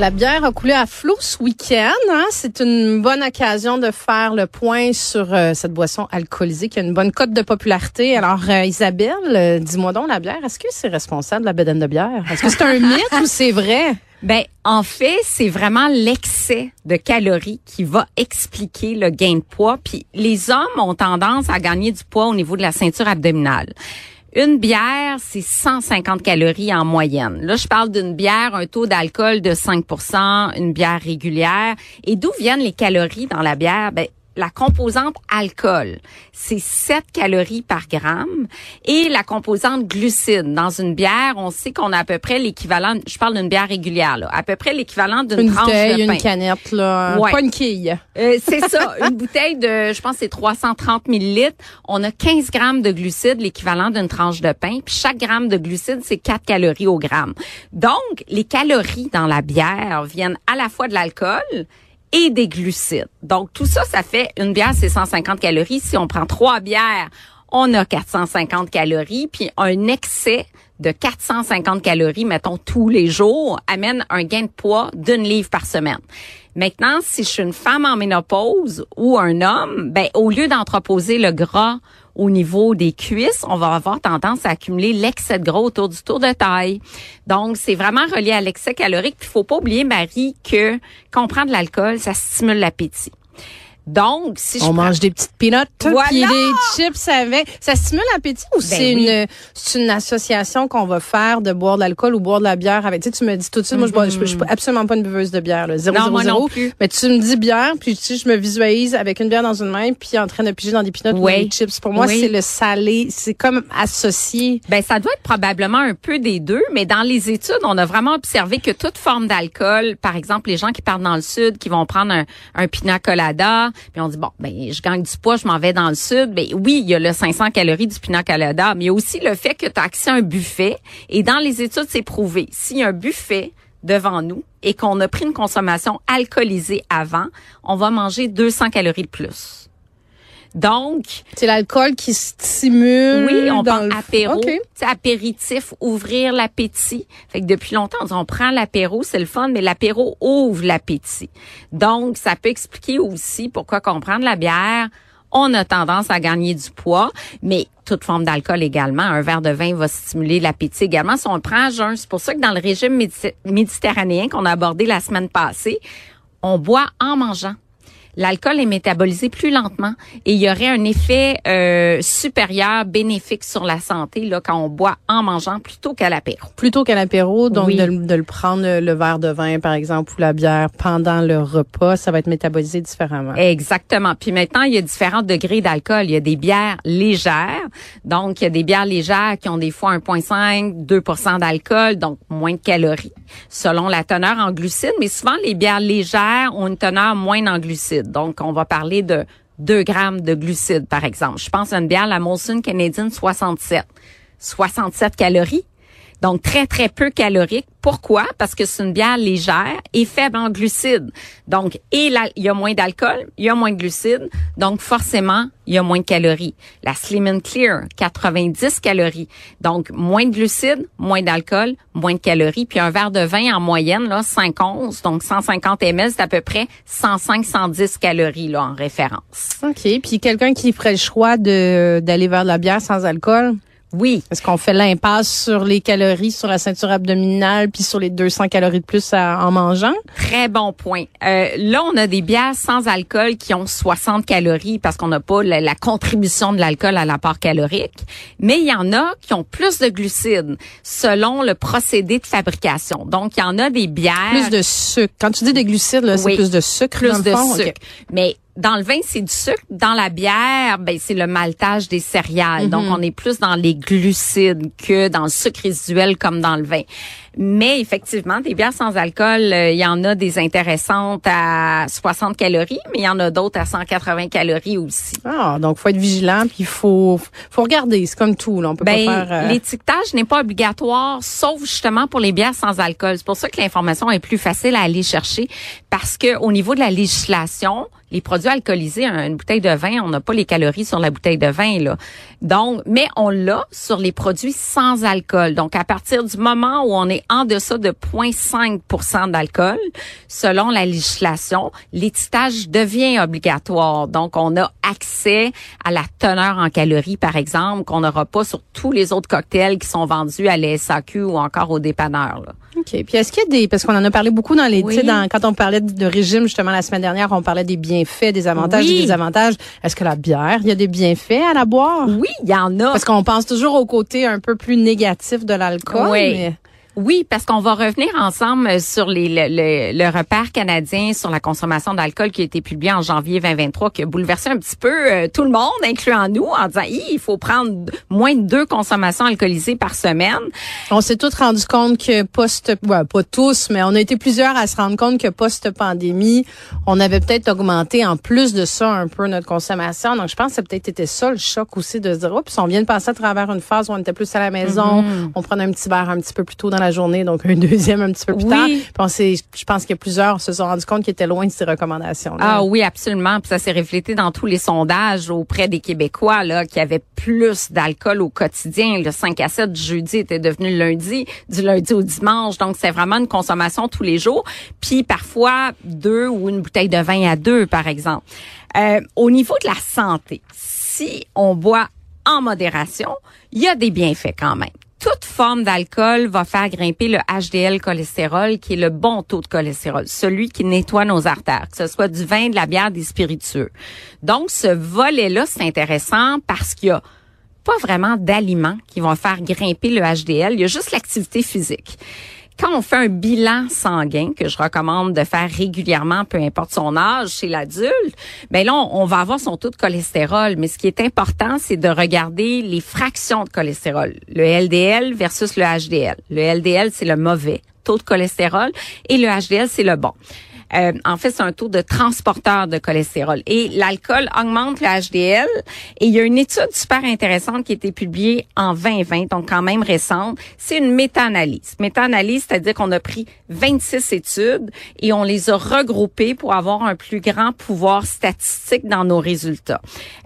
La bière a coulé à flot ce week-end. Hein? C'est une bonne occasion de faire le point sur euh, cette boisson alcoolisée qui a une bonne cote de popularité. Alors, euh, Isabelle, euh, dis-moi donc, la bière, est-ce que c'est responsable de la bedaine de bière? Est-ce que c'est un mythe ou c'est vrai? Ben, en fait, c'est vraiment l'excès de calories qui va expliquer le gain de poids. Puis les hommes ont tendance à gagner du poids au niveau de la ceinture abdominale. Une bière, c'est 150 calories en moyenne. Là, je parle d'une bière, un taux d'alcool de 5% une bière régulière. Et d'où viennent les calories dans la bière? Ben, la composante alcool, c'est 7 calories par gramme et la composante glucide dans une bière, on sait qu'on a à peu près l'équivalent, je parle d'une bière régulière là, à peu près l'équivalent d'une tranche de pain. une canette là, Ouais. pas une quille. Euh, c'est ça, une bouteille de, je pense, c'est 330 millilitres. On a 15 grammes de glucides, l'équivalent d'une tranche de pain. Puis chaque gramme de glucides, c'est 4 calories au gramme. Donc, les calories dans la bière viennent à la fois de l'alcool et des glucides. Donc, tout ça, ça fait une bière, c'est 150 calories. Si on prend trois bières, on a 450 calories. Puis un excès de 450 calories, mettons, tous les jours, amène un gain de poids d'une livre par semaine. Maintenant, si je suis une femme en ménopause ou un homme, ben au lieu d'entreposer le gras au niveau des cuisses, on va avoir tendance à accumuler l'excès de gras autour du tour de taille. Donc, c'est vraiment relié à l'excès calorique. Puis, faut pas oublier, Marie, que quand on prend de l'alcool, ça stimule l'appétit. Donc, si je On prends- mange des petites peanuts Voilà! puis des chips avec. Ça stimule l'appétit ou c'est Ben oui. une c'est une association qu'on va faire de boire de l'alcool ou boire de la bière avec? Tu sais, tu me dis tout de suite, moi je, bois, je, je suis absolument pas une buveuse de bière, là, zéro, Non, zéro, moi non plus. Mais tu me dis bière, puis tu sais, je me visualise avec une bière dans une main, puis en train de piger dans des peanuts ou Oui. des chips. Pour moi, Oui. c'est le salé, c'est comme associé. Ben ça doit être probablement un peu des deux, mais dans les études, on a vraiment observé que toute forme d'alcool, par exemple les gens qui partent dans le sud, qui vont prendre un, un pina colada, puis on dit bon ben je gagne du poids, je m'en vais dans le sud. Ben oui, il y a le 500 calories du pina colada, mais il y a aussi le fait que tu as accès à un buffet. Et dans les études, c'est prouvé. S'il y a un buffet devant nous et qu'on a pris une consommation alcoolisée avant, on va manger 200 calories de plus. Donc, C'est l'alcool qui stimule. oui, on parle le... apéro, OK. tu sais, apéritif, ouvrir l'appétit. Fait que depuis longtemps, on dit on prend l'apéro, c'est le fun, mais l'apéro ouvre l'appétit. Donc, ça peut expliquer aussi pourquoi qu'on prend de la bière, on a tendance à gagner du poids, mais toute forme d'alcool également. Un verre de vin va stimuler l'appétit également si on le prend à jeun. C'est pour ça que dans le régime médi- méditerranéen qu'on a abordé la semaine passée, on boit en mangeant l'alcool est métabolisé plus lentement et il y aurait un effet euh, supérieur bénéfique sur la santé là quand on boit en mangeant plutôt qu'à l'apéro. Plutôt qu'à l'apéro, donc Oui. de, le- de le prendre euh, le verre de vin, par exemple, ou la bière pendant le repas, ça va être métabolisé différemment. Exactement. Puis maintenant, il y a différents degrés d'alcool. Il y a des bières légères. Donc, il y a des bières légères qui ont des fois 1,5, 2% d'alcool, donc moins de calories, selon la teneur en glucides. Mais souvent, les bières légères ont une teneur moindre en glucides. Donc, on va parler de 2 grammes de glucides, par exemple. Je pense à une bière, la Molson Canadian 67. 67 calories. Donc, très, très peu calorique. Pourquoi? Parce que c'est une bière légère et faible en glucides. Donc, et il y a moins d'alcool, il y a moins de glucides. Donc, forcément, il y a moins de calories. La Slim and Clear, 90 calories. Donc, moins de glucides, moins d'alcool, moins de calories. Puis un verre de vin en moyenne, là, 5 onces, donc 150 ml, c'est à peu près 105-110 calories, là, en référence. OK. Puis quelqu'un qui ferait le choix de d'aller vers de la bière sans alcool, Oui. est-ce qu'on fait l'impasse sur les calories sur la ceinture abdominale puis sur les 200 calories de plus à- en mangeant? Très bon point. Euh, là, on a des bières sans alcool qui ont 60 calories parce qu'on n'a pas la, la contribution de l'alcool à l'apport calorique. Mais il y en a qui ont plus de glucides selon le procédé de fabrication. Donc, il y en a des bières Plus de sucre. Quand tu dis des glucides, là, c'est plus de sucre dans plus de sucre. Mais dans le vin, c'est du sucre. Dans la bière, ben c'est le maltage des céréales. Donc, Mhm. on est plus dans les glucides que dans le sucre résiduel comme dans le vin. Mais effectivement, des bières sans alcool, euh, il y en a des intéressantes à 60 calories, mais il y en a d'autres à 180 calories aussi. Ah, donc faut être vigilant puis il faut faut regarder, c'est comme tout là, on peut Ben, pas faire euh, l'étiquetage n'est pas obligatoire, sauf justement pour les bières sans alcool. C'est pour ça que l'information est plus facile à aller chercher, parce que au niveau de la législation, les produits alcoolisés, un- une bouteille de vin, on n'a pas les calories sur la bouteille de vin là. Donc, mais on l'a sur les produits sans alcool. Donc, à partir du moment où on est c'est en deçà de 0,5 d'alcool, selon la législation, l'étiquetage devient obligatoire. Donc, on a accès à la teneur en calories, par exemple, qu'on n'aura pas sur tous les autres cocktails qui sont vendus à l'SAQ ou encore au dépanneur. Là. OK. Puis est-ce qu'il y a des parce qu'on en a parlé beaucoup dans les oui. dans, quand on parlait de régime justement la semaine dernière, on parlait des bienfaits, des avantages oui. et des désavantages. Est-ce que la bière, il y a des bienfaits à la boire? Oui, il y en a. Parce qu'on pense toujours au côté un peu plus négatif de l'alcool. Oui. Mais... Oui, parce qu'on va revenir ensemble sur les, le, le, le, repère canadien sur la consommation d'alcool qui a été publié en janvier 2023, qui a bouleversé un petit peu euh, tout le monde, incluant nous, en disant il faut prendre moins de deux consommations alcoolisées par semaine. On s'est tous rendu compte que post, ouais, pas tous, mais on a été plusieurs à se rendre compte que post-pandémie, on avait peut-être augmenté en plus de ça un peu notre consommation. Donc je pense que ça peut-être été ça le choc aussi de se dire, oups, on vient de passer à travers une phase où on était plus à la maison, mm-hmm. on prenait un petit verre un petit peu plus tôt dans la journée, donc un deuxième un petit peu plus oui. tard. Puis on je pense que plusieurs se sont rendus compte qu'ils étaient loin de ces recommandations. -là. Ah oui, absolument. Puis ça s'est reflété dans tous les sondages auprès des Québécois là, qui avaient plus d'alcool au quotidien. Le 5 à 7 du jeudi était devenu le lundi, du lundi au dimanche. Donc c'est vraiment une consommation tous les jours. Puis parfois deux ou une bouteille de vin à deux, par exemple. Euh, au niveau de la santé, si on boit en modération, il y a des bienfaits quand même toute forme d'alcool va faire grimper le HDL cholestérol, qui est le bon taux de cholestérol, celui qui nettoie nos artères, que ce soit du vin, de la bière, des spiritueux. Donc, ce volet-là, c'est intéressant parce qu'il y a pas vraiment d'aliments qui vont faire grimper le HDL, il y a juste l'activité physique quand on fait un bilan sanguin que je recommande de faire régulièrement, peu importe son âge chez l'adulte, ben là on, va avoir son taux de cholestérol. Mais ce qui est important, c'est de regarder les fractions de cholestérol, le LDL versus le HDL. Le LDL c'est le mauvais taux de cholestérol et le HDL c'est le bon. Euh, en fait, c'est un taux de transporteur de cholestérol. Et l'alcool augmente le HDL. Et il y a une étude super intéressante qui a été publiée en 2020, donc quand même récente. C'est une méta-analyse. Méta-analyse, c'est-à-dire qu'on a pris 26 études et on les a regroupées pour avoir un plus grand pouvoir statistique dans nos résultats.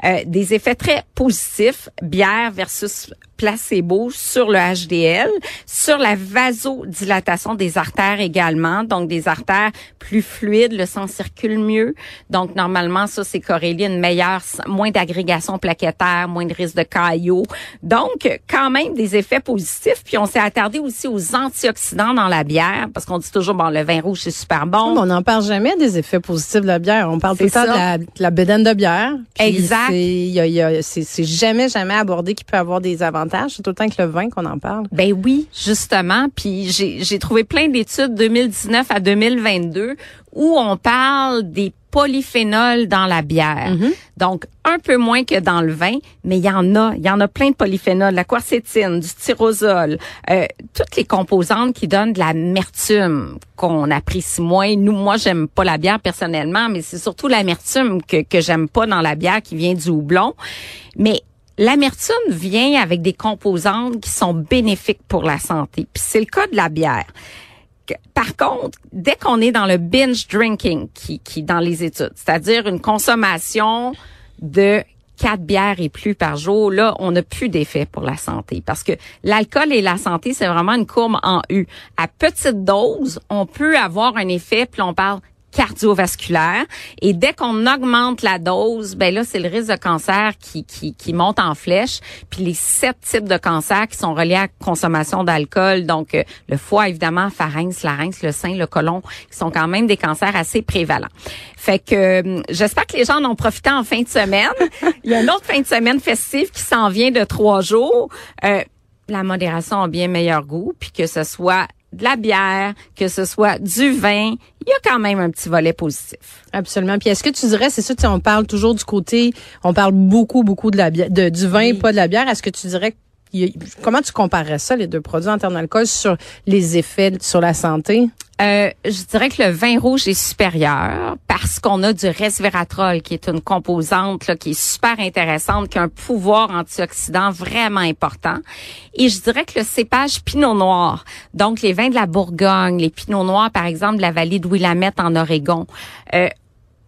Euh, des effets très positifs, bière versus placebo sur le HDL, sur la vasodilatation des artères également, donc des artères plus fluides, le sang circule mieux. Donc normalement ça c'est corrélé à une meilleure moins d'agrégation plaquettaire, moins de risque de caillots. Donc quand même des effets positifs. Puis on s'est attardé aussi aux antioxydants dans la bière parce qu'on dit toujours bon le vin rouge c'est super bon. on n'en parle jamais des effets positifs de la bière. On parle tout le temps de la, de la bédaine de bière. exact. C'est jamais jamais abordé qu'il peut avoir des avantages. C'est tout le temps que le vin qu'on en parle. Ben oui, justement. Puis j'ai trouvé plein d'études 2019 à 2022 où on parle des polyphénols dans la bière. Mm -hmm. Donc, un peu moins que dans le vin, mais il y en a. Il y en a plein de polyphénols. La quercétine, du tyrosol, euh, toutes les composantes qui donnent de l'amertume qu'on apprécie moins. Nous, moi, j'aime pas la bière personnellement, mais c'est surtout l'amertume que, que j'aime pas dans la bière qui vient du houblon. Mais L'amertume vient avec des composantes qui sont bénéfiques pour la santé. Puis c'est le cas de la bière. Par contre, dès qu'on est dans le binge drinking, qui, qui dans les études, c'est-à-dire une consommation de quatre bières et plus par jour, là, on n'a plus d'effet pour la santé. Parce que l'alcool et la santé, c'est vraiment une courbe en U. À petite dose, on peut avoir un effet, puis on parle cardiovasculaire. Et dès qu'on augmente la dose, ben là, c'est le risque de cancer qui, qui, qui monte en flèche. Puis les sept types de cancers qui sont reliés à la consommation d'alcool, donc euh, le foie, évidemment, pharynx, larynx, le sein, le côlon, qui sont quand même des cancers assez prévalents. Fait que euh, j'espère que les gens en ont profité en fin de semaine. Il y a une autre fin de semaine festive qui s'en vient de trois jours. Euh, la modération a bien meilleur goût, puis que ce soit de la bière, que ce soit du vin, il y a quand même un petit volet positif. Absolument. Puis est-ce que tu dirais, c'est ça, on parle toujours du côté, on parle beaucoup, beaucoup de la bière, de, du vin, oui. pas de la bière. Est-ce que tu dirais que Comment tu comparerais ça, les deux produits en termes d'alcool, sur les effets sur la santé? Euh, je dirais que le vin rouge est supérieur parce qu'on a du resveratrol qui est une composante là, qui est super intéressante, qui a un pouvoir antioxydant vraiment important. Et je dirais que le cépage Pinot Noir, donc les vins de la Bourgogne, les Pinot Noirs par exemple de la vallée de Willamette en Oregon, euh,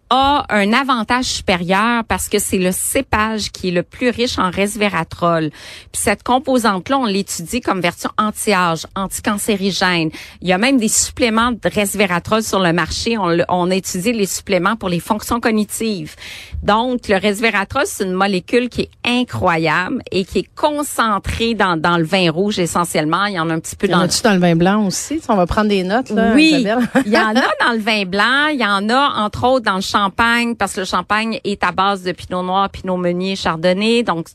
a un avantage supérieur parce que c'est le cépage qui est le plus riche en resveratrol. Puis cette composante-là, on l'étudie comme version anti-âge, anticancérigène. Il y a même des suppléments de resveratrol sur le marché. On, on a étudié les suppléments pour les fonctions cognitives. Donc, le resveratrol, c'est une molécule qui est incroyable et qui est concentrée dans, dans le vin rouge essentiellement. Il y en a un petit peu dans... Y dans le vin blanc aussi? On va prendre des notes, là, Oui, il y en a dans le vin blanc. Il y en a, entre autres, dans le champagne, parce que le champagne est à base de pinot noir, pinot meunier, chardonnay. Donc,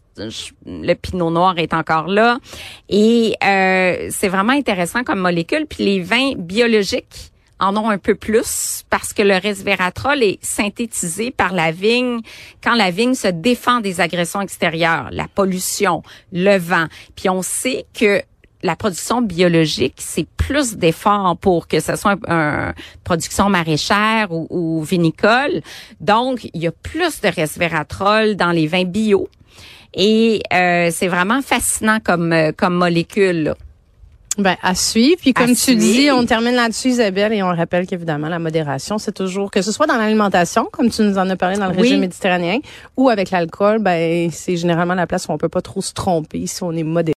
le pinot noir est encore là. Et euh, c'est vraiment intéressant comme molécule. Puis les vins biologiques en ont un peu plus parce que le resveratrol est synthétisé par la vigne quand la vigne se défend des agressions extérieures, la pollution, le vent. Puis on sait que la production biologique, c'est plus d'efforts pour que ce soit une production maraîchère ou, vinicole. Donc, il y a plus de resveratrol dans les vins bio. Et euh, c'est vraiment fascinant comme, euh, comme molécule. Ben, à suivre. Puis comme tu dis, on termine là-dessus, Isabelle, et on rappelle qu'évidemment, la modération, c'est toujours, que ce soit dans l'alimentation, comme tu nous en as parlé dans le régime méditerranéen, ou avec l'alcool, ben, c'est généralement la place où on peut pas trop se tromper si on est modéré.